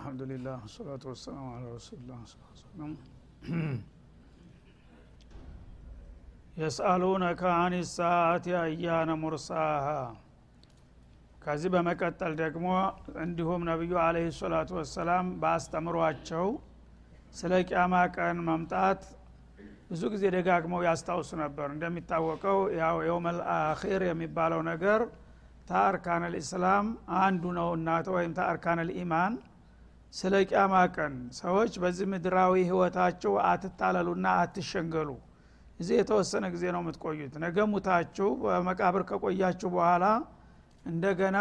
አልሐምዱሊላህ ሰላቱ ወሰላሙ አላ ረሱሉላህ ሰለም የስአሉነከ አን ሰአት አያነ ሙርሳሃ። ከዚህ በመቀጠል ደግሞ እንዲሁም ነቢዩ አለህ ሰላቱ ወሰላም በአስተምሯቸው ስለ ቅያማ ቀን መምጣት ብዙ ጊዜ ደጋግመው ያስታውሱ ነበር። እንደሚታወቀው ያው የውመል አኺር የሚባለው ነገር ታአርካን ልእስላም አንዱ ነው እናተ ወይም ታአርካን ልኢማን ስለ ቅያማ ቀን ሰዎች በዚህ ምድራዊ ህይወታቸው አትታለሉና አትሸንገሉ። እዚህ የተወሰነ ጊዜ ነው የምትቆዩት። ነገ ሙታችሁ በመቃብር ከቆያችሁ በኋላ እንደገና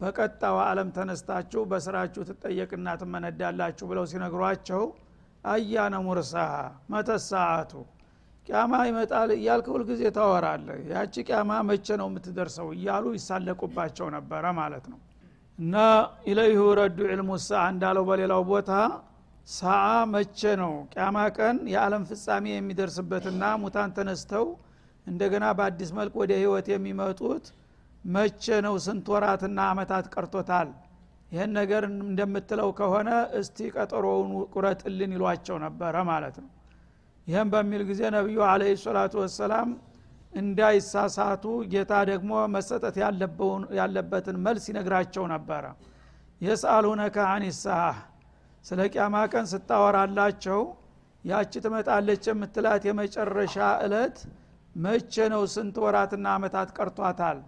በቀጣው አለም ተነስታችሁ በስራችሁ ትጠየቅና ትመነዳላችሁ ብለው ሲነግሯቸው አያነ ሙርሳሃ መተሰዓቱ ቅያማ ይመጣል እያልክ ሁልጊዜ ታወራለህ። ያቺ ቅያማ መቼ ነው የምትደርሰው እያሉ ይሳለቁባቸው ነበረ ማለት ነው እና ኢለይሁ ረዱ ዕልሙ ሰዓ እንዳለው በሌላው ቦታ ሰዓ መቼ ነው? ቅያማ ቀን የዓለም ፍጻሜ የሚደርስበትና ሙታን ተነስተው እንደገና በአዲስ መልክ ወደ ህይወት የሚመጡት መቼ ነው? ስንት ወራትና አመታት ቀርቶታል? ይህን ነገር እንደምትለው ከሆነ እስቲ ቀጠሮውን ቁረጥልን ይሏቸው ነበረ ማለት ነው። ይህም በሚል ጊዜ ነቢዩ አለ ሰላቱ ወሰላም እንዳይሳሳቱ ጌታ ደግሞ መሰጠት ያለበትን መልስ ይነግራቸው ነበረ። የስአሉነከ አኒሳህ ስለ ቅያማ ቀን ስታወራላቸው ያቺ ትመጣለች የምትላት የመጨረሻ እለት መቼ ነው? ስንት ወራትና አመታት ቀርቷታል?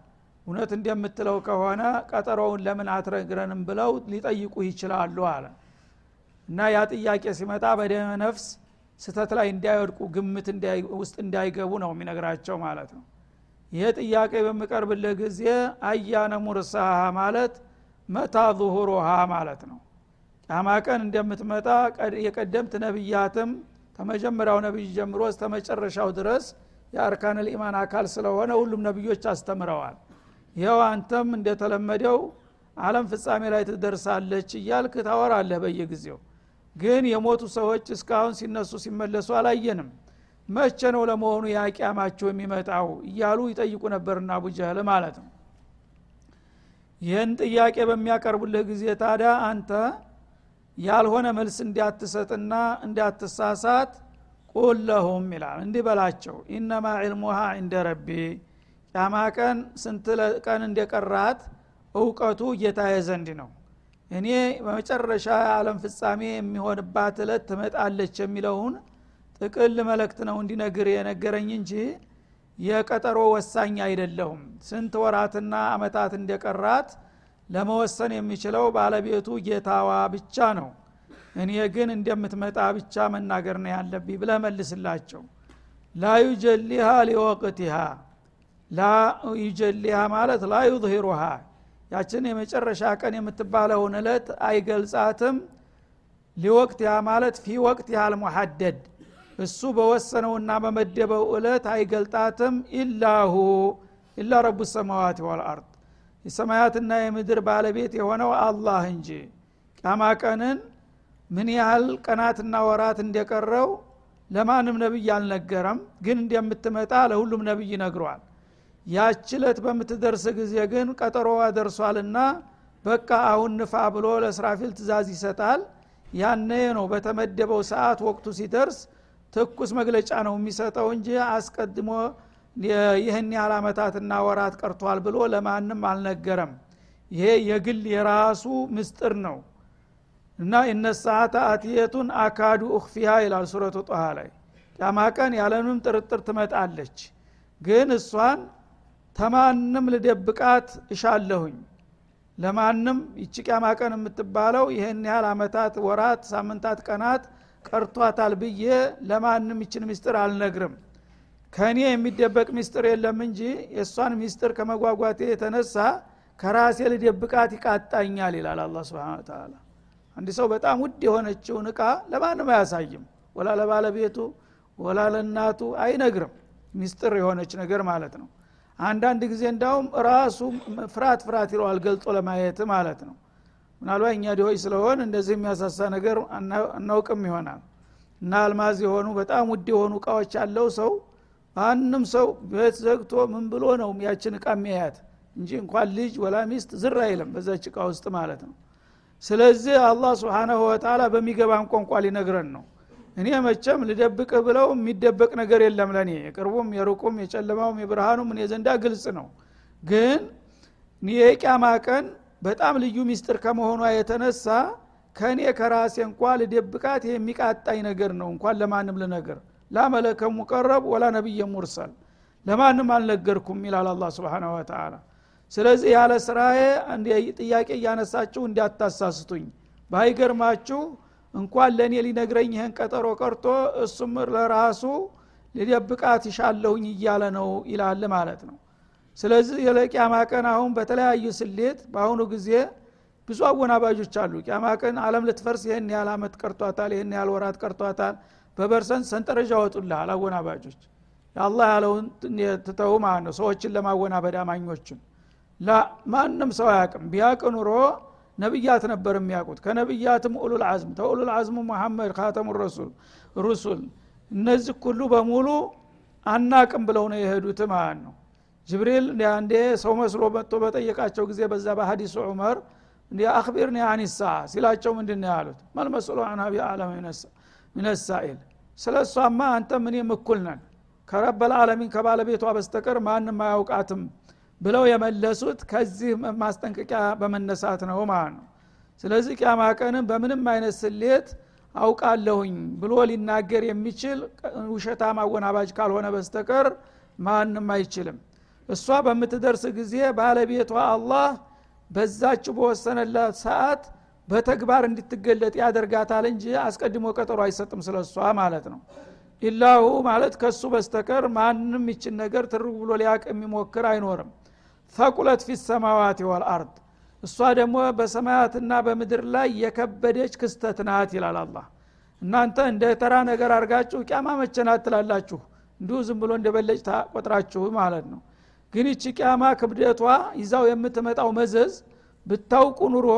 እውነት እንደምትለው ከሆነ ቀጠሮውን ለምን አትረግረንም ብለው ሊጠይቁ ይችላሉ አለ። እና ያ ጥያቄ ሲመጣ በደመ ነፍስ ስተት ላይ እንዳይወድቁ ግምት ውስጥ እንዳይገቡ ነው የሚነግራቸው ማለት ነው። ይሄ ጥያቄ በሚቀርብልህ ጊዜ አያነ ሙርሳሃ ማለት መታ ዙሁሩሃ ማለት ነው። ቂያማ ቀን እንደምትመጣ የቀደምት ነቢያትም ከመጀመሪያው ነቢይ ጀምሮ እስተ ድረስ የአርካን ልኢማን አካል ስለሆነ ሁሉም ነቢዮች አስተምረዋል። ይኸው አንተም እንደተለመደው አለም ፍጻሜ ላይ ትደርሳለች እያልክ ታወራለህ በየጊዜው ግን የሞቱ ሰዎች እስካሁን ሲነሱ ሲመለሱ አላየንም። መቼ ነው ለመሆኑ ያቂያማቸው የሚመጣው? እያሉ ይጠይቁ ነበርና አቡጀህል ማለት ነው። ይህን ጥያቄ በሚያቀርቡልህ ጊዜ ታዲያ አንተ ያልሆነ መልስ እንዲያትሰጥና እንዲያትሳሳት ቁል ለሁም ይላል። እንዲህ በላቸው ኢነማ ዕልሙሃ እንደ ረቢ ቀን ስንት ቀን እንደቀራት እውቀቱ ጌታዬ ዘንድ ነው እኔ በመጨረሻ የዓለም ፍጻሜ የሚሆንባት እለት ትመጣለች የሚለውን ጥቅል መለክት ነው እንዲነግር የነገረኝ እንጂ የቀጠሮ ወሳኝ አይደለሁም። ስንት ወራትና አመታት እንደቀራት ለመወሰን የሚችለው ባለቤቱ ጌታዋ ብቻ ነው። እኔ ግን እንደምትመጣ ብቻ መናገር ነው ያለብኝ ብለ መልስላቸው። ላ ዩጀሊሃ ሊወቅቲሃ ላ ዩጀሊሃ ማለት ላ ዩظሂሩሃ ያችን የመጨረሻ ቀን የምትባለውን እለት አይገልጻትም። ሊወቅቲሃ ማለት ፊ ወቅቲሃ አልሙሐደድ እሱ በወሰነውና በመደበው እለት አይገልጣትም። ኢላሁ ኢላ ረቡ ሰማዋት ወልአርድ የሰማያትና የምድር ባለቤት የሆነው አላህ እንጂ። ቂያማ ቀንን ምን ያህል ቀናትና ወራት እንደቀረው ለማንም ነቢይ አልነገረም። ግን እንደምትመጣ ለሁሉም ነቢይ ነግሯል ያችለት በምትደርስ ጊዜ ግን ቀጠሮዋ ደርሷልና በቃ አሁን ንፋ ብሎ ለስራፊል ትእዛዝ ይሰጣል። ያነ ነው በተመደበው ሰዓት ወቅቱ ሲደርስ ትኩስ መግለጫ ነው የሚሰጠው እንጂ አስቀድሞ ይህን ያህል አመታትና ወራት ቀርቷል ብሎ ለማንም አልነገረም። ይሄ የግል የራሱ ምስጥር ነው። እና እነ ሰዓተ አትየቱን አካዱ እክፊሃ ይላል ሱረቱ ጦሃ ላይ። ቀን ያለምንም ጥርጥር ትመጣለች። ግን እሷን ተማንም ልደብቃት እሻለሁኝ። ለማንም ይቺ ቂያማ ቀን የምትባለው ይህን ያህል አመታት ወራት ሳምንታት ቀናት ቀርቷታል ብዬ ለማንም ይችን ምስጥር አልነግርም። ከእኔ የሚደበቅ ሚስጥር የለም እንጂ የእሷን ሚስጥር ከመጓጓቴ የተነሳ ከራሴ ልደብቃት ይቃጣኛል ይላል አላ ስብን ተላ አንድ ሰው በጣም ውድ የሆነችውን እቃ ለማንም አያሳይም። ወላ ለባለቤቱ ወላ ለእናቱ አይነግርም። ሚስጥር የሆነች ነገር ማለት ነው አንዳንድ ጊዜ እንዳውም ራሱ ፍርሃት ፍርሃት ይለዋል ገልጦ ለማየት ማለት ነው። ምናልባት እኛ ድሆች ስለሆን እንደዚህ የሚያሳሳ ነገር አናውቅም ይሆናል። እና አልማዝ የሆኑ በጣም ውድ የሆኑ እቃዎች ያለው ሰው ማንም ሰው ቤት ዘግቶ ምን ብሎ ነው ያችን እቃ የሚያያት? እንጂ እንኳን ልጅ ወላ ሚስት ዝር አይልም በዛች እቃ ውስጥ ማለት ነው። ስለዚህ አላህ ስብሓናሁ ወተላ በሚገባን ቋንቋ ሊነግረን ነው እኔ መቸም ልደብቅ ብለው የሚደበቅ ነገር የለም ለእኔ የቅርቡም የሩቁም የጨለማውም የብርሃኑም እኔ ዘንዳ ግልጽ ነው። ግን የቅያማ ቀን በጣም ልዩ ሚስጥር ከመሆኗ የተነሳ ከእኔ ከራሴ እንኳ ልደብቃት የሚቃጣኝ ነገር ነው። እንኳን ለማንም ልነገር ላመለከ ሙቀረብ ወላ ነቢየ ሙርሰል። ለማንም አልነገርኩም ይላል አላ ስብን ወተላ ስለዚህ ያለ ስራዬ ጥያቄ እያነሳችሁ እንዲያታሳስቱኝ ባይገርማችሁ እንኳን ለእኔ ሊነግረኝ ይህን ቀጠሮ ቀርቶ እሱም ለራሱ ሊደብቃት ይሻለሁኝ እያለ ነው ይላል ማለት ነው። ስለዚህ የለቅያማ ቀን አሁን በተለያዩ ስሌት በአሁኑ ጊዜ ብዙ አወናባጆች አሉ። ቅያማ ቀን አለም ልትፈርስ ይህን ያህል አመት ቀርቷታል ይህን ያህል ወራት ቀርቷታል በበርሰንት ሰንጠረዥ ያወጡልሃል አወናባጆች የአላህ ያለውን ትተው ማለት ነው ሰዎችን ለማወናበድ አማኞችን። ማንም ሰው አያቅም ቢያቅ ኑሮ ነቢያት ነበር የሚያውቁት። ከነቢያትም ኡሉል አዝም ተኡሉል አዝሙ መሐመድ ካተሙ ረሱል ሩሱል። እነዚህ ሁሉ በሙሉ አናቅም ብለው ነው የሄዱት ማለት ነው። ጅብሪል አንዴ ሰው መስሎ መጥቶ በጠየቃቸው ጊዜ በዛ በሀዲሱ ዑመር አክቢርኒ አኒሳ ሲላቸው ምንድን ነው ያሉት? መልመስሎ አናቢ አለም ሚነሳኢል ስለ እሷማ አንተ እኔም እኩል ነን። ከረበል አለሚን ከባለቤቷ በስተቀር ማንም አያውቃትም ብለው የመለሱት ከዚህ ማስጠንቀቂያ በመነሳት ነው ማለት ነው። ስለዚህ ቅያማ ቀንም በምንም አይነት ስሌት አውቃለሁኝ ብሎ ሊናገር የሚችል ውሸታም አወናባጅ ካልሆነ በስተቀር ማንም አይችልም። እሷ በምትደርስ ጊዜ ባለቤቷ አላህ በዛች በወሰነላት ሰዓት በተግባር እንድትገለጥ ያደርጋታል እንጂ አስቀድሞ ቀጠሮ አይሰጥም ስለ እሷ ማለት ነው። ኢላሁ ማለት ከሱ በስተቀር ማንም ይችን ነገር ትርጉ ብሎ ሊያቅ የሚሞክር አይኖርም ተቁለት ፊ ሰማዋት ወልአርድ እሷ ደግሞ በሰማያትና በምድር ላይ የከበደች ክስተት ናት ይላል አላ እናንተ እንደ ተራ ነገር አድርጋችሁ ቅያማ መቸናት ትላላችሁ? እንዲሁ ዝም ብሎ እንደ በለጭ ታቆጥራችሁ ማለት ነው። ግን ይቺ ቅያማ ክብደቷ ይዛው የምትመጣው መዘዝ ብታውቁ ኑሮ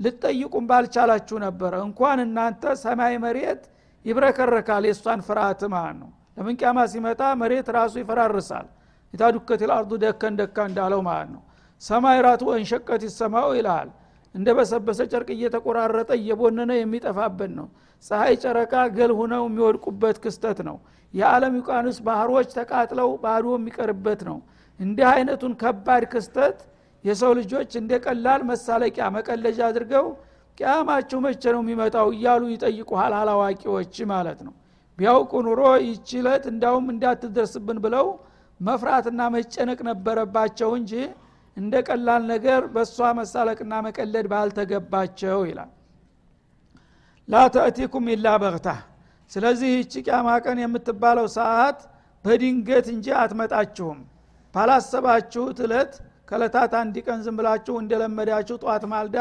ልጠይቁም ባልቻላችሁ ነበረ። እንኳን እናንተ ሰማይ መሬት ይብረከረካል የእሷን ፍርሃት ማለት ነው። ለምን ቅያማ ሲመጣ መሬት ራሱ ይፈራርሳል የታዱከት ልአርዱ ደከን ደካ እንዳለው ማለት ነው። ሰማይ ራቱ እንሸቀት ይሰማው ይልሃል እንደ በሰበሰ ጨርቅ እየተቆራረጠ እየቦነነ የሚጠፋበት ነው። ፀሐይ ጨረቃ ገል ሁነው የሚወድቁበት ክስተት ነው። የዓለም ዩቃንስ ባህሮች ተቃጥለው ባዶ የሚቀርበት ነው። እንዲህ አይነቱን ከባድ ክስተት የሰው ልጆች እንደ ቀላል መሳለቂያ መቀለጃ አድርገው ቅያማችሁ መቼ ነው የሚመጣው እያሉ ይጠይቁሃል አላዋቂዎች ማለት ነው። ቢያውቁ ኑሮ ይችለት እንዳውም እንዳትደርስብን ብለው መፍራትና መጨነቅ ነበረባቸው እንጂ እንደ ቀላል ነገር በእሷ መሳለቅና መቀለድ ባልተገባቸው ይላል። ላ ተእቲኩም ኢላ በግታ። ስለዚህ ይቺ ቅያማ ቀን የምትባለው ሰዓት በድንገት እንጂ አትመጣችሁም። ባላሰባችሁት እለት ከለታት አንድ ቀን ዝም ብላችሁ እንደለመዳችሁ ጠዋት ማልዳ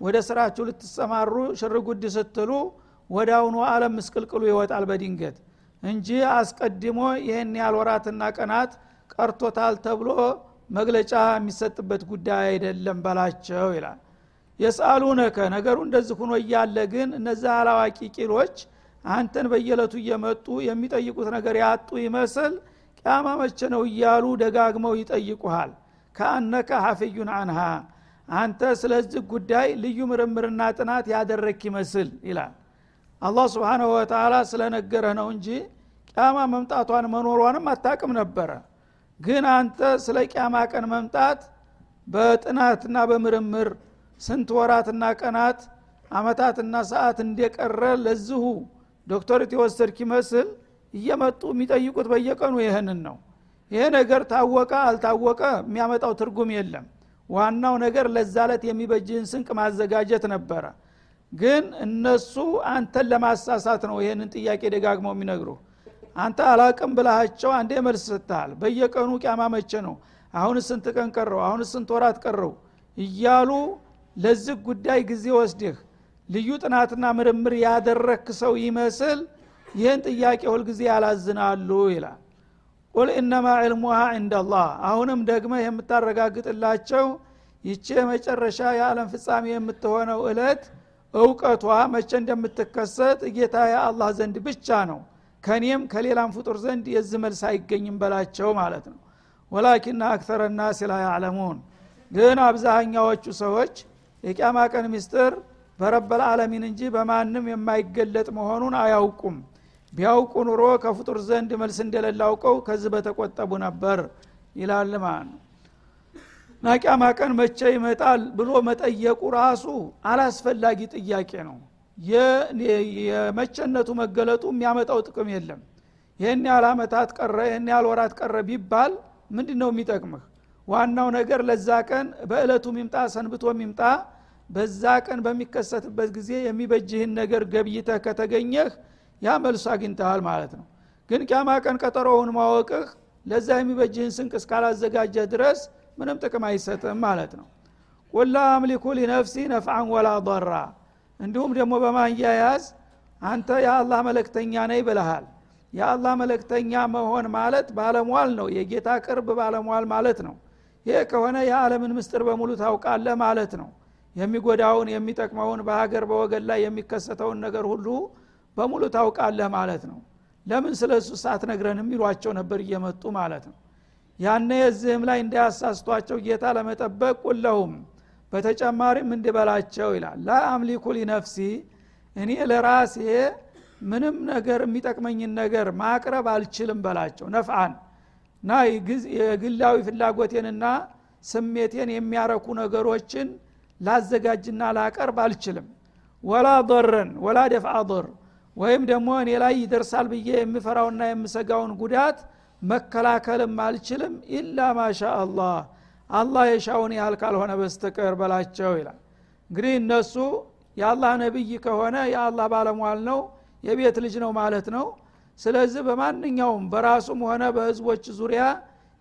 ወደ ስራችሁ ልትሰማሩ ሽርጉድ ስትሉ አሁኑ አለም ምስቅልቅሉ ይወጣል በድንገት እንጂ አስቀድሞ ይህን ያህል ወራትና ቀናት ቀርቶታል ተብሎ መግለጫ የሚሰጥበት ጉዳይ አይደለም በላቸው ይላል። የስአሉነከ ነገሩ እንደዚህ ሁኖ እያለ ግን እነዚህ አላዋቂ ቂሎች አንተን በየለቱ እየመጡ የሚጠይቁት ነገር ያጡ ይመስል ቅያማ መቼ ነው እያሉ ደጋግመው ይጠይቁሃል። ከአነከ ሀፍዩን አንሃ አንተ ስለዚህ ጉዳይ ልዩ ምርምርና ጥናት ያደረክ ይመስል ይላል አላህ ስብሓንሁ ወተላ ስለነገረህ ነው እንጂ ቅያማ መምጣቷን መኖሯንም አታቅም ነበረ። ግን አንተ ስለ ቅያማ ቀን መምጣት በጥናትና በምርምር ስንት ወራትና ቀናት አመታትና ሰዓት እንደቀረ ለዚሁ ዶክተርት የወሰድክ ይመስል እየመጡ የሚጠይቁት በየቀኑ ይህንን ነው። ይሄ ነገር ታወቀ አልታወቀ የሚያመጣው ትርጉም የለም። ዋናው ነገር ለዛለት የሚበጅህን ስንቅ ማዘጋጀት ነበረ ግን እነሱ አንተን ለማሳሳት ነው ይህንን ጥያቄ ደጋግመው የሚነግሩ አንተ አላቅም ብላሃቸው አንዴ መልስ ሰጥተሃል። በየቀኑ ቅያማ መቼ ነው? አሁን ስንት ቀን ቀረው? አሁን ስንት ወራት ቀረው? እያሉ ለዚህ ጉዳይ ጊዜ ወስድህ ልዩ ጥናትና ምርምር ያደረክ ሰው ይመስል ይህን ጥያቄ ሁልጊዜ ያላዝናሉ ይላል። ቁል እነማ ዕልሙሃ እንደላህ አሁንም ደግመ የምታረጋግጥላቸው ይቺ የመጨረሻ የዓለም ፍጻሜ የምትሆነው እለት እውቀቷ መቼ እንደምትከሰት ጌታ የአላህ ዘንድ ብቻ ነው። ከኔም ከሌላም ፍጡር ዘንድ የዚህ መልስ አይገኝም በላቸው ማለት ነው። ወላኪና አክተረ ናስ ላ ግን አብዛኛዎቹ ሰዎች የቅያማ ቀን ሚስጥር በረበል አለሚን እንጂ በማንም የማይገለጥ መሆኑን አያውቁም። ቢያውቁ ኑሮ ከፍጡር ዘንድ መልስ እንደሌለ አውቀው ከዚህ በተቆጠቡ ነበር ይላል ማለት ነው እና ቅያማ ቀን መቼ ይመጣል ብሎ መጠየቁ ራሱ አላስፈላጊ ጥያቄ ነው። የመቸነቱ መገለጡ የሚያመጣው ጥቅም የለም። ይህን ያህል አመታት ቀረ ይህን ያህል ወራት ቀረ ቢባል ምንድ ነው የሚጠቅምህ? ዋናው ነገር ለዛ ቀን በእለቱ ሚምጣ ሰንብቶ ሚምጣ በዛ ቀን በሚከሰትበት ጊዜ የሚበጅህን ነገር ገብይተህ ከተገኘህ ያ መልሱ አግኝተሃል ማለት ነው። ግን ቅያማ ቀን ቀጠሮውን ማወቅህ ለዛ የሚበጅህን ስንቅ እስካላዘጋጀህ ድረስ ምንም ጥቅም አይሰጥም ማለት ነው። ቁላ አምሊኩ ሊነፍሲ ነፍዓን ወላ ضራ። እንዲሁም ደግሞ በማያያዝ አንተ የአላህ መለክተኛ ነይ ብለሃል። የአላህ መለክተኛ መሆን ማለት ባለሟል ነው። የጌታ ቅርብ ባለሟል ማለት ነው። ይህ ከሆነ የዓለምን ምስጥር በሙሉ ታውቃለህ ማለት ነው። የሚጎዳውን የሚጠቅመውን በሀገር በወገን ላይ የሚከሰተውን ነገር ሁሉ በሙሉ ታውቃለህ ማለት ነው። ለምን ስለ እሱ ሳትነግረንም ይሏቸው ነበር እየመጡ ማለት ነው ያነ የዚህም ላይ እንዳያሳስቷቸው ጌታ ለመጠበቅ ቁለሁም በተጨማሪም እንድበላቸው ይላል። ላ አምሊኩ ሊነፍሲ እኔ ለራሴ ምንም ነገር የሚጠቅመኝን ነገር ማቅረብ አልችልም በላቸው። ነፍአን እና የግላዊ ፍላጎቴንና ስሜቴን የሚያረኩ ነገሮችን ላዘጋጅና ላቀርብ አልችልም። ወላ ضረን ወላ ደፍአ ضር ወይም ደግሞ እኔ ላይ ይደርሳል ብዬ የምፈራውና የምሰጋውን ጉዳት መከላከልም አልችልም ኢላ ማሻ አላህ አላህ የሻውን ያህል ካልሆነ በስተቀር በላቸው ይላል። እንግዲህ እነሱ የአላህ ነቢይ ከሆነ የአላህ ባለሟል ነው የቤት ልጅ ነው ማለት ነው። ስለዚህ በማንኛውም በራሱም ሆነ በህዝቦች ዙሪያ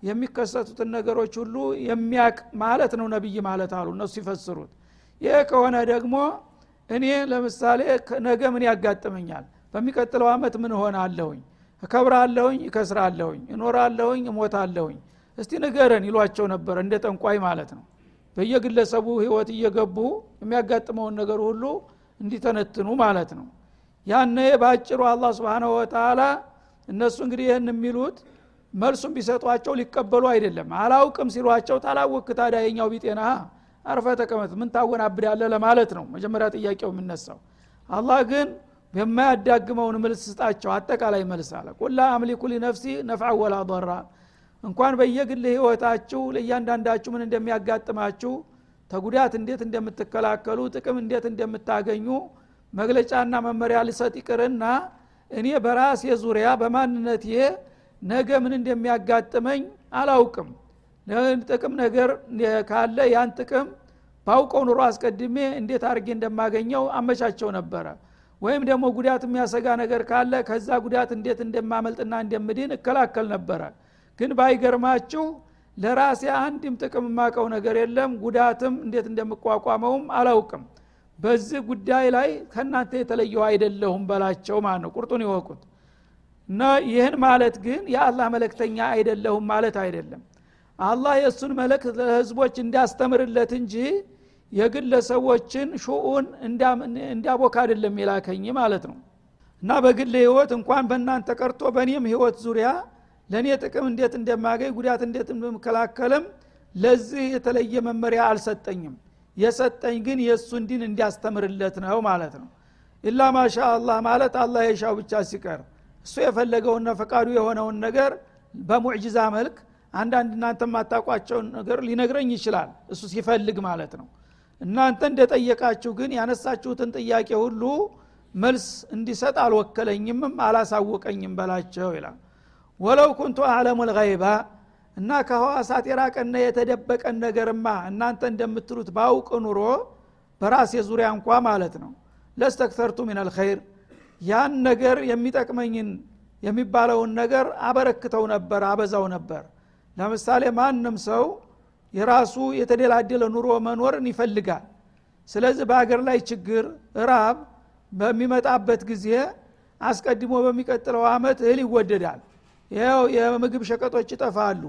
የሚከሰቱትን ነገሮች ሁሉ የሚያቅ ማለት ነው ነቢይ ማለት አሉ እነሱ ይፈስሩት። ይህ ከሆነ ደግሞ እኔ ለምሳሌ ነገ ምን ያጋጥመኛል? በሚቀጥለው አመት ምን ሆናለሁኝ እከብራለሁኝ እከስራለሁኝ እኖራለሁኝ እሞታለሁኝ። እስቲ ንገረን ይሏቸው ነበር እንደ ጠንቋይ ማለት ነው። በየግለሰቡ ህይወት እየገቡ የሚያጋጥመውን ነገር ሁሉ እንዲተነትኑ ማለት ነው። ያነ በአጭሩ አላህ ስብን ወተላ እነሱ እንግዲህ ይህን የሚሉት መልሱም ቢሰጧቸው ሊቀበሉ አይደለም። አላውቅም ሲሏቸው ታላወክ ታዲያ የኛው ቢጤና አርፈ ተቀመጥ ምን ታወናብዳለ ለማለት ነው መጀመሪያ ጥያቄው የሚነሳው። አላህ ግን የማያዳግመውን መልስ ስጣቸው። አጠቃላይ መልስ አለ። ቁላ አምሊኩ ሊነፍሲ ነፍዓ ወላ ضራ። እንኳን በየግል ህይወታችሁ ለእያንዳንዳችሁ ምን እንደሚያጋጥማችሁ ተጉዳት እንዴት እንደምትከላከሉ ጥቅም እንዴት እንደምታገኙ መግለጫና መመሪያ ልሰጥ ይቅርና እኔ በራሴ ዙሪያ በማንነቴ ነገ ምን እንደሚያጋጥመኝ አላውቅም። ጥቅም ነገር ካለ ያን ጥቅም ባውቀው ኑሮ አስቀድሜ እንዴት አድርጌ እንደማገኘው አመቻቸው ነበረ ወይም ደግሞ ጉዳት የሚያሰጋ ነገር ካለ ከዛ ጉዳት እንዴት እንደማመልጥና እንደምድን እከላከል ነበረ። ግን ባይገርማችሁ ለራሴ አንድም ጥቅም የማቀው ነገር የለም። ጉዳትም እንዴት እንደምቋቋመውም አላውቅም። በዚህ ጉዳይ ላይ ከእናንተ የተለየው አይደለሁም በላቸው ማለት ነው። ቁርጡን ይወቁት። እና ይህን ማለት ግን የአላህ መለክተኛ አይደለሁም ማለት አይደለም። አላህ የእሱን መልእክት ለህዝቦች እንዲያስተምርለት እንጂ የግለሰቦችን ሹኡን እንዲያቦካ አይደለም የላከኝ ማለት ነው። እና በግል ህይወት እንኳን በእናንተ ቀርቶ በእኔም ህይወት ዙሪያ ለእኔ ጥቅም እንዴት እንደማገኝ ጉዳት እንዴት እንደምከላከልም ለዚህ የተለየ መመሪያ አልሰጠኝም። የሰጠኝ ግን የእሱን ዲን እንዲያስተምርለት ነው ማለት ነው። ኢላ ማሻ አላህ ማለት አላህ የሻው ብቻ ሲቀር እሱ የፈለገውና ፈቃዱ የሆነውን ነገር በሙዕጅዛ መልክ አንዳንድ እናንተ የማታውቋቸውን ነገር ሊነግረኝ ይችላል። እሱ ሲፈልግ ማለት ነው እናንተ እንደጠየቃችሁ ግን ያነሳችሁትን ጥያቄ ሁሉ መልስ እንዲሰጥ አልወከለኝምም አላሳወቀኝም በላቸው ይላል። ወለው ኩንቱ አዕለሙ ልይባ እና ከህዋሳት የራቀና የተደበቀን ነገርማ እናንተ እንደምትሉት ባውቅ ኑሮ በራሴ ዙሪያ እንኳ ማለት ነው። ለስተክተርቱ ምን አልኸይር ያን ነገር የሚጠቅመኝን የሚባለውን ነገር አበረክተው ነበር አበዛው ነበር። ለምሳሌ ማንም ሰው የራሱ የተደላደለ ኑሮ መኖርን ይፈልጋል። ስለዚህ በሀገር ላይ ችግር ራብ በሚመጣበት ጊዜ አስቀድሞ በሚቀጥለው አመት እህል ይወደዳል። ይኸው የምግብ ሸቀጦች ይጠፋሉ።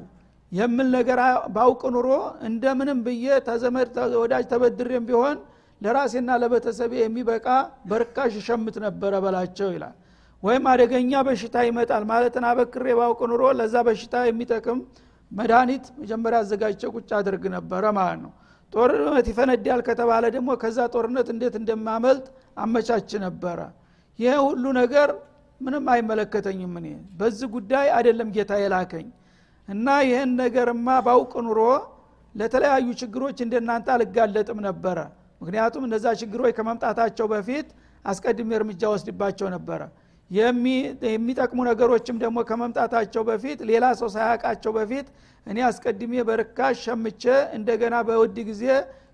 የምል ነገር ባውቅ ኑሮ እንደምንም ብዬ ተዘመድ ወዳጅ ተበድሬም ቢሆን ለራሴና ለቤተሰቤ የሚበቃ በርካሽ ሸምት ነበረ በላቸው ይላል። ወይም አደገኛ በሽታ ይመጣል ማለትን አበክሬ ባውቅ ኑሮ ለዛ በሽታ የሚጠቅም መድኃኒት መጀመሪያ አዘጋጅቸው ቁጭ አድርግ ነበረ ማለት ነው። ጦርነት ይፈነዳል ከተባለ ደግሞ ከዛ ጦርነት እንዴት እንደማመልጥ አመቻች ነበረ። ይህ ሁሉ ነገር ምንም አይመለከተኝም እኔ። በዚህ ጉዳይ አይደለም ጌታ የላከኝ። እና ይህን ነገርማ ባውቅ ኑሮ ለተለያዩ ችግሮች እንደናንተ አልጋለጥም ነበረ። ምክንያቱም እነዛ ችግሮች ከመምጣታቸው በፊት አስቀድሜ እርምጃ ወስድባቸው ነበረ የሚጠቅሙ ነገሮችም ደግሞ ከመምጣታቸው በፊት ሌላ ሰው ሳያውቃቸው በፊት እኔ አስቀድሜ በርካሽ ሸምቼ እንደገና በውድ ጊዜ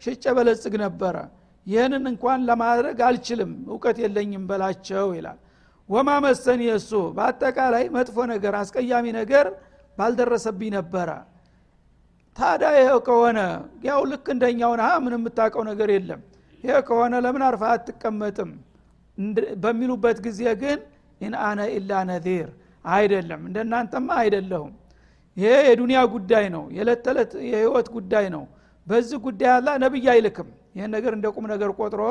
ሽጨ በለጽግ ነበረ። ይህንን እንኳን ለማድረግ አልችልም እውቀት የለኝም በላቸው ይላል። ወማ መሰን የእሱ በአጠቃላይ መጥፎ ነገር አስቀያሚ ነገር ባልደረሰብኝ ነበረ። ታዲያ ይኸው ከሆነ ያው ልክ እንደኛው ነህ ምን የምታውቀው ነገር የለም። ይሄ ከሆነ ለምን አርፋ አትቀመጥም? በሚሉበት ጊዜ ግን ኢን አነ ኢላ ነዚር። አይደለም እንደናንተማ አይደለሁም። ይሄ የዱንያ ጉዳይ ነው የዕለት ተዕለት የህይወት ጉዳይ ነው። በዚህ ጉዳይ አላ ነብይ አይልክም። ይህን ነገር እንደ ቁም ነገር ቆጥሮ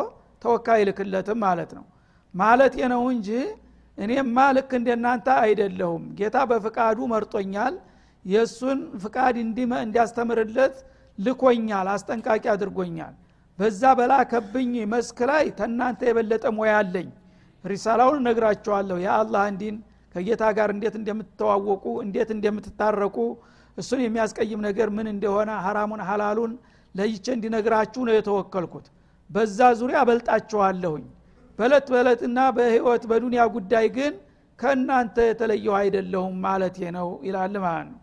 ተወካይ አይልክለትም ማለት ነው። ማለት ነው እንጂ እኔማ ልክ እንደናንተ አይደለሁም። ጌታ በፍቃዱ መርጦኛል የእሱን ፍቃድ እንዲያስተምርለት ልኮኛል አስጠንቃቂ አድርጎኛል። በዛ በላከብኝ መስክ ላይ ተናንተ የበለጠ ሙያ አለኝ ሪሳላውን እነግራቸዋለሁ። የአላህ እንዲን ከጌታ ጋር እንዴት እንደምትተዋወቁ እንዴት እንደምትታረቁ እሱን የሚያስቀይም ነገር ምን እንደሆነ ሀራሙን ሀላሉን ለይቼ እንዲነግራችሁ ነው የተወከልኩት። በዛ ዙሪያ አበልጣችኋለሁኝ በእለት በእለትና በህይወት በዱንያ ጉዳይ ግን ከእናንተ የተለየው አይደለሁም ማለት ነው ይላል ማለት ነው።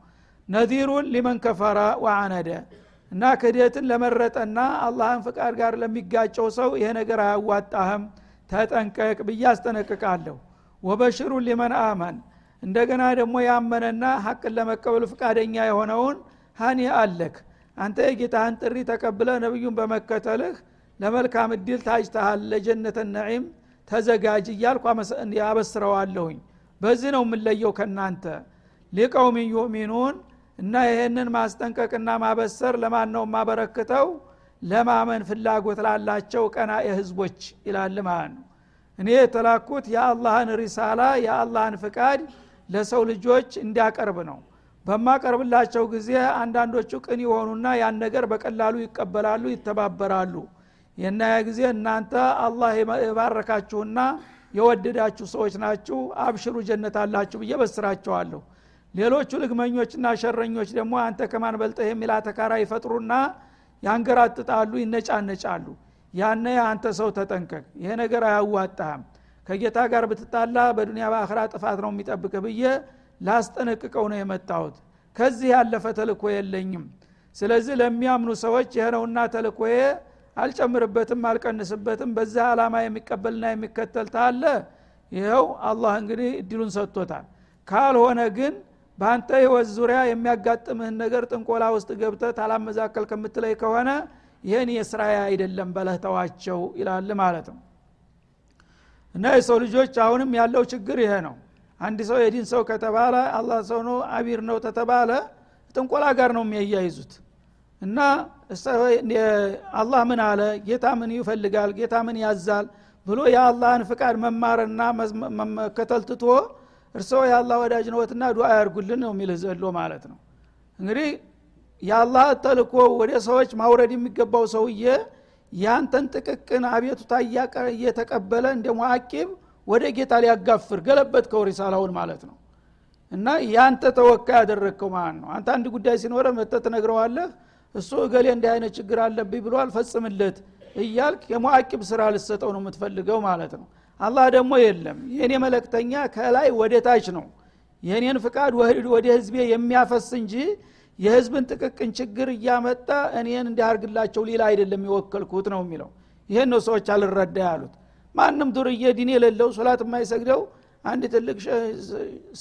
ነዚሩን ሊመን ከፈረ ወአነደ እና ክህደትን ለመረጠና አላህን ፍቃድ ጋር ለሚጋጨው ሰው ይሄ ነገር አያዋጣህም ተጠንቀቅ ብዬ አስጠነቅቃለሁ። ወበሽሩን ሊመን አመን። እንደገና ደግሞ ያመነና ሀቅን ለመቀበል ፍቃደኛ የሆነውን ሀኒ አለክ። አንተ የጌታህን ጥሪ ተቀብለ ነቢዩን በመከተልህ ለመልካም እድል ታጅተሃል ለጀነተ ነዒም ተዘጋጅ እያልኩ አበስረዋለሁኝ። በዚህ ነው የምለየው ከናንተ ሊቀውሚን ዩሚኑን እና ይህንን ማስጠንቀቅና ማበሰር ለማን ነው የማበረክተው ለማመን ፍላጎት ላላቸው ቀና የህዝቦች ይላል ማለት ነው። እኔ የተላኩት የአላህን ሪሳላ የአላህን ፍቃድ ለሰው ልጆች እንዲያቀርብ ነው። በማቀርብላቸው ጊዜ አንዳንዶቹ ቅን የሆኑና ያን ነገር በቀላሉ ይቀበላሉ ይተባበራሉ። የና ጊዜ እናንተ አላህ የባረካችሁና የወደዳችሁ ሰዎች ናችሁ አብሽሩ ጀነት አላችሁ ብዬ በስራቸዋለሁ። ሌሎቹ ልግመኞችና ሸረኞች ደግሞ አንተ ከማን በልጠህ የሚል አተካራ ይፈጥሩና ያንገራጥጣሉ ይነጫነጫሉ። ያነ አንተ ሰው ተጠንቀቅ። ይሄ ነገር አያዋጣህም። ከጌታ ጋር ብትጣላ በዱኒያ በአኽራ ጥፋት ነው የሚጠብቅ ብዬ ላስጠነቅቀው ነው የመጣሁት። ከዚህ ያለፈ ተልኮ የለኝም። ስለዚህ ለሚያምኑ ሰዎች ይህ ነውና ተልኮዬ አልጨምርበትም አልቀንስበትም በዛ ዓላማ የሚቀበልና የሚከተል ታለ። ይኸው አላህ እንግዲህ እድሉን ሰጥቶታል። ካልሆነ ግን በአንተ ህይወት ዙሪያ የሚያጋጥምህን ነገር ጥንቆላ ውስጥ ገብተ ታላመዛከል ከምትለይ ከሆነ ይህን የስራዬ አይደለም በለህተዋቸው ይላል ማለት ነው። እና የሰው ልጆች አሁንም ያለው ችግር ይሄ ነው። አንድ ሰው የዲን ሰው ከተባለ አላህ ሰው ነው አቢር ነው ተተባለ ጥንቆላ ጋር ነው የሚያያይዙት። እና አላህ ምን አለ? ጌታ ምን ይፈልጋል? ጌታ ምን ያዛል? ብሎ የአላህን ፍቃድ መማርና መከተል ትቶ እርስዎ የአላህ ወዳጅ ነወትና ዱዓ ያርጉልን ነው የሚልህ ዘሎ ማለት ነው። እንግዲህ የአላህ ተልኮ ወደ ሰዎች ማውረድ የሚገባው ሰውዬ ያንተን ጥቅቅን አቤቱታ እየተቀበለ እንደ ሙአቂብ ወደ ጌታ ሊያጋፍር ገለበት ከሪሳላውን ማለት ነው። እና ያንተ ተወካይ ያደረግከው ማለት ነው? አንተ አንድ ጉዳይ ሲኖረ መጠ ትነግረዋለህ እሱ እገሌ እንዲህ አይነት ችግር አለብኝ ብሏል ፈጽምለት እያልክ የሙአቂብ ስራ ልሰጠው ነው የምትፈልገው ማለት ነው አላህ ደግሞ የለም። የእኔ መለክተኛ ከላይ ወደ ታች ነው። የእኔን ፍቃድ ወደ ህዝቤ የሚያፈስ እንጂ የህዝብን ጥቅቅን ችግር እያመጣ እኔን እንዲያርግላቸው ሌላ አይደለም የወከልኩት ነው የሚለው። ይህን ነው ሰዎች አልረዳ ያሉት። ማንም ዱርዬ ዲን የሌለው ሶላት የማይሰግደው አንድ ትልቅ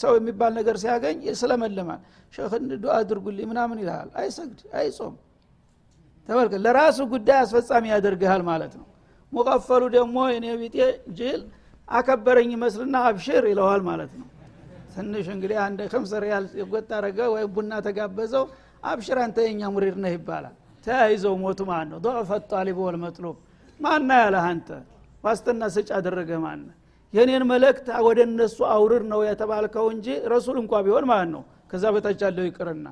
ሰው የሚባል ነገር ሲያገኝ ስለመለማል ሸህ ዱ አድርጉልኝ ምናምን ይልሃል። አይሰግድ አይጾም። ተመልከ ለራሱ ጉዳይ አስፈጻሚ ያደርግሃል ማለት ነው ሙቀፈሉ ደግሞ እኔ ቢጤ ጅል አከበረኝ ይመስልና አብሽር ይለዋል ማለት ነው። ትንሽ እንግዲህ አንድ ከምስ ሪያል ጎጥ አረገ ቡና ተጋበዘው አብሽር አንተ የኛ ሙሪድ ነህ ይባላል። ተያይዘው ሞቱ ማለት ነው። ዶዕፈ ጣሊብ ወልመጥሉብ ማና ያለህ አንተ? ዋስትና ስጭ አደረገ ማነ የኔን መልእክት ወደ እነሱ አውርር ነው የተባልከው እንጂ ረሱል እንኳ ቢሆን ማለት ነው? ከዛ በታች ያለው ይቅርና።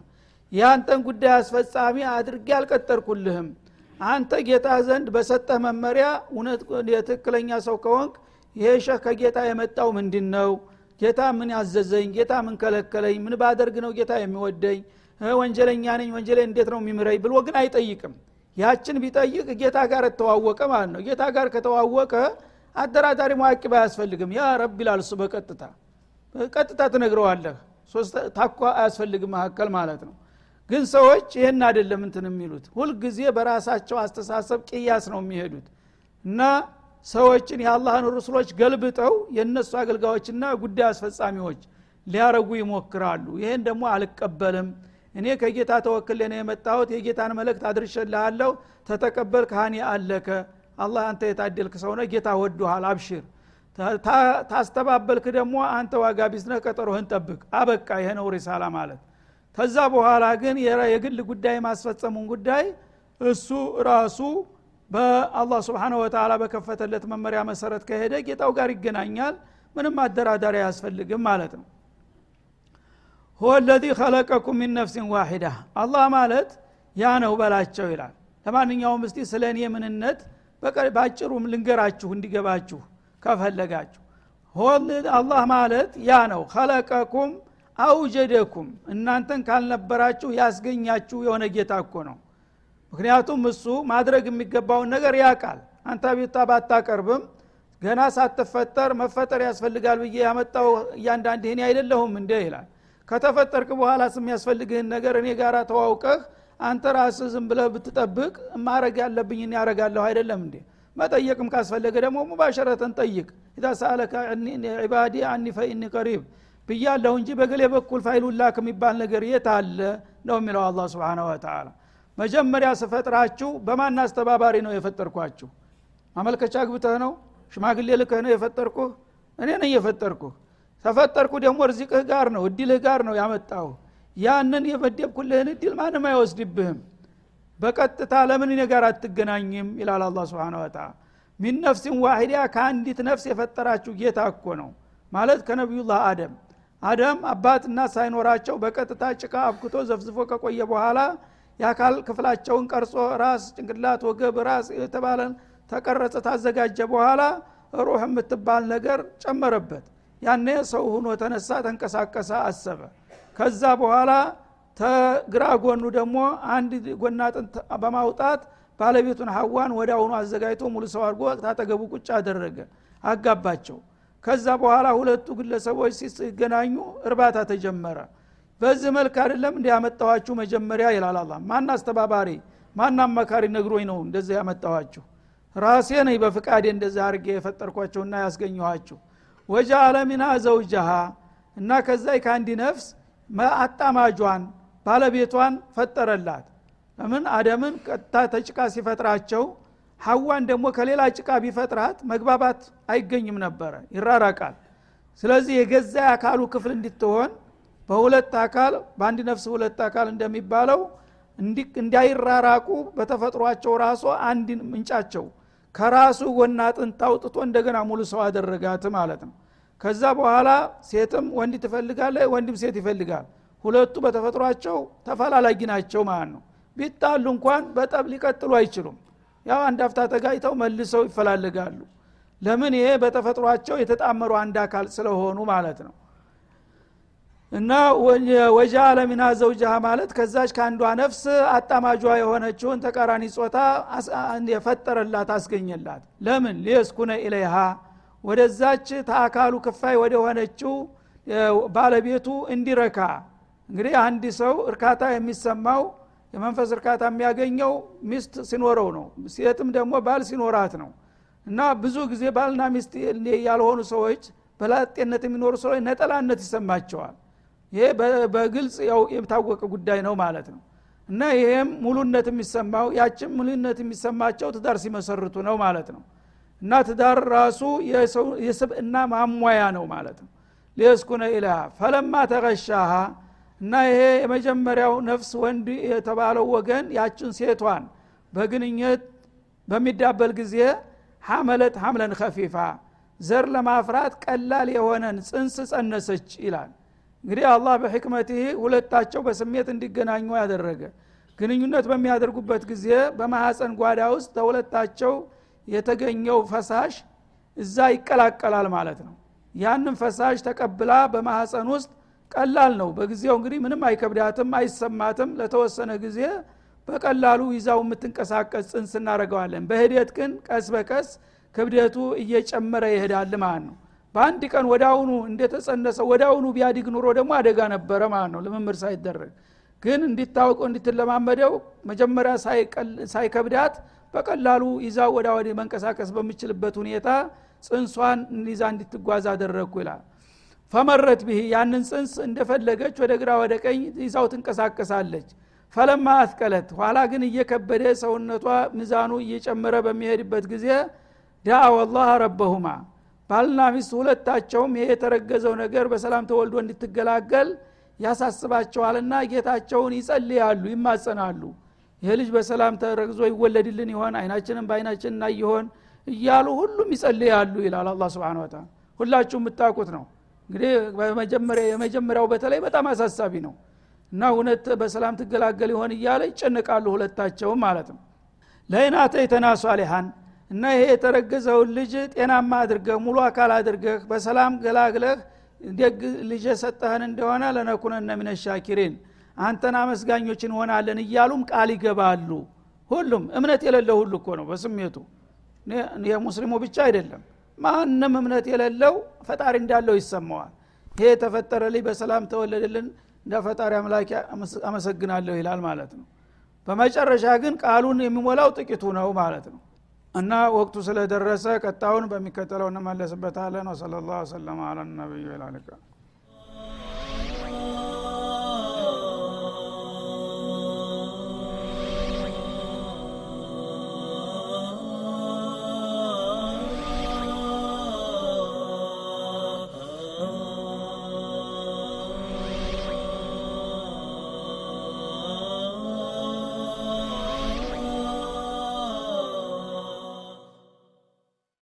የአንተን ጉዳይ አስፈጻሚ አድርጌ አልቀጠርኩልህም። አንተ ጌታ ዘንድ በሰጠህ መመሪያ እውነት የትክክለኛ ሰው ከሆንክ ይሄ ሸህ ከጌታ የመጣው ምንድን ነው ጌታ ምን ያዘዘኝ ጌታ ምን ከለከለኝ? ምን ባደርግ ነው ጌታ የሚወደኝ? ወንጀለኛ ነኝ ወንጀሌ እንዴት ነው የሚምረኝ ብሎ ግን አይጠይቅም። ያችን ቢጠይቅ ጌታ ጋር ተዋወቀ ማለት ነው። ጌታ ጋር ከተዋወቀ አደራዳሪ መዋቂብ አያስፈልግም። ያ ረብ ይላል እሱ በቀጥታ። ቀጥታ ትነግረዋለህ። ታኳ አያስፈልግም መካከል ማለት ነው ግን ሰዎች ይህን አይደለም እንትን የሚሉት። ሁልጊዜ በራሳቸው አስተሳሰብ ቅያስ ነው የሚሄዱት። እና ሰዎችን የአላህን ሩስሎች ገልብጠው የእነሱ አገልጋዮችና ጉዳይ አስፈጻሚዎች ሊያረጉ ይሞክራሉ። ይህን ደግሞ አልቀበልም። እኔ ከጌታ ተወክሌ ነው የመጣሁት። የጌታን መልእክት አድርሸልሃለሁ ተተቀበል ካህኒ አለከ። አላህ አንተ የታደልክ ሰውነ ጌታ ወዶሃል። አብሽር። ታስተባበልክ ደግሞ አንተ ዋጋ ቢስነህ ቀጠሮህን ጠብቅ። አበቃ። ይሄ ነው ሪሳላ ማለት ከዛ በኋላ ግን የግል ጉዳይ ማስፈጸሙን ጉዳይ እሱ ራሱ በአላህ ስብሓነ ወተላ በከፈተለት መመሪያ መሰረት ከሄደ ጌታው ጋር ይገናኛል። ምንም አደራዳሪ አያስፈልግም ማለት ነው። ሁወ ለዚ ከለቀኩም ሚን ነፍሲን ዋሂዳ አላህ ማለት ያ ነው በላቸው ይላል። ለማንኛውም እስቲ ስለ እኔ ምንነት በአጭሩም ልንገራችሁ እንዲገባችሁ ከፈለጋችሁ። አላህ ማለት ያ ነው። ከለቀኩም አውጀደኩም እናንተን ካልነበራችሁ ያስገኛችሁ የሆነ ጌታ እኮ ነው። ምክንያቱም እሱ ማድረግ የሚገባውን ነገር ያቃል አንተ ቤታ ባታቀርብም ገና ሳትፈጠር መፈጠር ያስፈልጋል ብዬ ያመጣው እያንዳንድ ይህን አይደለሁም እንደ ይላል። ከተፈጠርክ በኋላ የሚያስፈልግህን ነገር እኔ ጋር ተዋውቀህ አንተ ራስህ ዝም ብለህ ብትጠብቅ ማረግ ያለብኝን ያረጋለሁ አይደለም እንዴ? መጠየቅም ካስፈለገ ደግሞ ሙባሸረተን ጠይቅ። ኢዛ ሰአለከ ዒባዲ ዐኒ ፈኢኒ ቀሪብ ብያለሁ እንጂ በከሌ በኩል ፋይሉላክ የሚባል ነገር የት አለ ነው የሚለው አላህ ሱብሃነ ወተዓላ መጀመሪያ ስፈጥራችሁ በማን አስተባባሪ ነው የፈጠርኳችሁ? ማመልከቻ ግብተህ ነው? ሽማግሌ ልከህ ነው የፈጠርኩህ? እኔ ነኝ የፈጠርኩህ። ስፈጥርህ ደግሞ ርዚቅህ ጋር ነው እድልህ ጋር ነው ያመጣሁ ያንን የመደብኩልህን እድል ማንም አይወስድብህም። በቀጥታ ለምን እኔ ጋር አትገናኝም? ይላል አላህ ሱብሃነ ወተዓላ ሚን ነፍሲን ዋሂዳ ከአንዲት ነፍስ የፈጠራችሁ ጌታ እኮ ነው። ማለት ከነቢዩላህ አደም አደም አባት እናት ሳይኖራቸው በቀጥታ ጭቃ አብክቶ ዘፍዝፎ ከቆየ በኋላ የአካል ክፍላቸውን ቀርጾ ራስ ጭንቅላት ወገብ ራስ የተባለን ተቀረጸ ታዘጋጀ በኋላ ሩህ የምትባል ነገር ጨመረበት። ያኔ ሰው ሁኖ ተነሳ ተንቀሳቀሰ አሰበ። ከዛ በኋላ ተግራ ጎኑ ደግሞ አንድ ጎና አጥንት በማውጣት ባለቤቱን ሀዋን ወደ አሁኑ አዘጋጅቶ ሙሉ ሰው አድርጎ ታጠገቡ ቁጭ አደረገ። አጋባቸው ከዛ በኋላ ሁለቱ ግለሰቦች ሲገናኙ እርባታ ተጀመረ። በዚህ መልክ አይደለም እንዲ ያመጣኋችሁ መጀመሪያ ይላል አላ ማን አስተባባሪ ማን አማካሪ ነግሮኝ ነው እንደዚህ ያመጣኋችሁ? ራሴ ነኝ በፍቃዴ እንደዚህ አርጌ የፈጠርኳቸውና ያስገኘኋችሁ። ወጃአለ ሚና ዘውጃሃ እና ከዛ ከአንዲ ነፍስ አጣማጇን ባለቤቷን ፈጠረላት። ለምን? አደምን ቀጥታ ተጭቃ ሲፈጥራቸው ሀዋን ደግሞ ከሌላ ጭቃ ቢፈጥራት መግባባት አይገኝም ነበረ ይራራቃል። ስለዚህ የገዛ አካሉ ክፍል እንድትሆን በሁለት አካል በአንድ ነፍስ ሁለት አካል እንደሚባለው እንዳይራራቁ በተፈጥሯቸው ራሱ አንድ ምንጫቸው ከራሱ ጎና አጥንት አውጥቶ እንደገና ሙሉ ሰው አደረጋት ማለት ነው። ከዛ በኋላ ሴትም ወንድ ትፈልጋለ ወንድም ሴት ይፈልጋል። ሁለቱ በተፈጥሯቸው ተፈላላጊ ናቸው ማለት ነው። ቢጣሉ እንኳን በጠብ ሊቀጥሉ አይችሉም ያው አንድ አፍታ ተጋጭተው መልሰው ይፈላለጋሉ። ለምን? ይሄ በተፈጥሯቸው የተጣመሩ አንድ አካል ስለሆኑ ማለት ነው። እና ወጃአለ ሚና ዘውጃሃ ማለት ከዛች ከአንዷ ነፍስ አጣማጇ የሆነችውን ተቃራኒ ጾታ የፈጠረላት አስገኘላት። ለምን? ሊየስኩነ ኢለይሃ ወደዛች ተአካሉ ክፋይ ወደ ሆነችው ባለቤቱ እንዲረካ። እንግዲህ አንድ ሰው እርካታ የሚሰማው የመንፈስ እርካታ የሚያገኘው ሚስት ሲኖረው ነው። ሴትም ደግሞ ባል ሲኖራት ነው። እና ብዙ ጊዜ ባልና ሚስት ያልሆኑ ሰዎች በላጤነት የሚኖሩ ሰዎች ነጠላነት ይሰማቸዋል። ይሄ በግልጽ ያው የታወቀ ጉዳይ ነው ማለት ነው። እና ይሄም ሙሉነት የሚሰማው ያችም ሙሉነት የሚሰማቸው ትዳር ሲመሰርቱ ነው ማለት ነው። እና ትዳር ራሱ የስብእና ማሟያ ነው ማለት ነው። ሊየስኩነ ኢላሃ ፈለማ ተቀሻሃ እና ይሄ የመጀመሪያው ነፍስ ወንድ የተባለው ወገን ያችን ሴቷን በግንኙነት በሚዳበል ጊዜ ሐመለት ሐምለን ከፊፋ ዘር ለማፍራት ቀላል የሆነን ጽንስ ጸነሰች ይላል። እንግዲህ አላህ በሕክመትህ ሁለታቸው በስሜት እንዲገናኙ ያደረገ ግንኙነት በሚያደርጉበት ጊዜ በማሐፀን ጓዳ ውስጥ ተሁለታቸው የተገኘው ፈሳሽ እዛ ይቀላቀላል ማለት ነው። ያንን ፈሳሽ ተቀብላ በማሐፀን ውስጥ ቀላል ነው። በጊዜው እንግዲህ ምንም አይከብዳትም አይሰማትም። ለተወሰነ ጊዜ በቀላሉ ይዛው የምትንቀሳቀስ ጽንስ እናደረገዋለን በሂደት ግን ቀስ በቀስ ክብደቱ እየጨመረ ይሄዳል ማለት ነው። በአንድ ቀን ወዳውኑ እንደተጸነሰ ወዳውኑ ቢያዲግ ኑሮ ደግሞ አደጋ ነበረ ማለት ነው ልምምድ ሳይደረግ። ግን እንዲታወቀው እንድትለማመደው መጀመሪያ ሳይከብዳት በቀላሉ ይዛ ወዳ ወደ መንቀሳቀስ በምችልበት ሁኔታ ጽንሷን ይዛ እንድትጓዝ አደረግኩ ይላል ፈመረት ብህ ያንን ጽንስ እንደፈለገች ወደ ግራ ወደ ቀኝ ይዛው ትንቀሳቀሳለች። ፈለማ አትቀለት ኋላ ግን እየከበደ ሰውነቷ ሚዛኑ እየጨመረ በሚሄድበት ጊዜ ዳአ ወላህ ረበሁማ። ባልና ሚስት ሁለታቸውም ይሄ የተረገዘው ነገር በሰላም ተወልዶ እንድትገላገል ያሳስባቸዋልና ጌታቸውን ይጸልያሉ ይማጸናሉ። ይህ ልጅ በሰላም ተረግዞ ይወለድልን ይሆን? አይናችንም በአይናችን እና ይሆን? እያሉ ሁሉም ይጸልያሉ ይላል አላ ስብን ሁላችሁ የምታውቁት ነው እንግዲህ የመጀመሪያው በተለይ በጣም አሳሳቢ ነው። እና እውነት በሰላም ትገላገል ይሆን እያለ ይጨነቃሉ ሁለታቸውም ማለት ነው። ለይናተ የተናሱ አሊሃን እና ይሄ የተረገዘውን ልጅ ጤናማ አድርገህ ሙሉ አካል አድርገህ በሰላም ገላግለህ ደግ ልጅ የሰጠህን እንደሆነ ለነኩነነ ሻኪሪን አንተን አመስጋኞች እንሆናለን እያሉም ቃል ይገባሉ። ሁሉም እምነት የሌለው ሁሉ እኮ ነው በስሜቱ። የሙስሊሙ ብቻ አይደለም ማንም እምነት የሌለው ፈጣሪ እንዳለው ይሰማዋል። ይሄ የተፈጠረ ልጅ በሰላም ተወለደልን እንደ ፈጣሪ አምላክ አመሰግናለሁ ይላል ማለት ነው። በመጨረሻ ግን ቃሉን የሚሞላው ጥቂቱ ነው ማለት ነው። እና ወቅቱ ስለደረሰ ቀጣውን በሚከተለው እንመለስበታለን። ወሰለ ላሁ ሰለማ አላ ነቢዩ ይላልቃል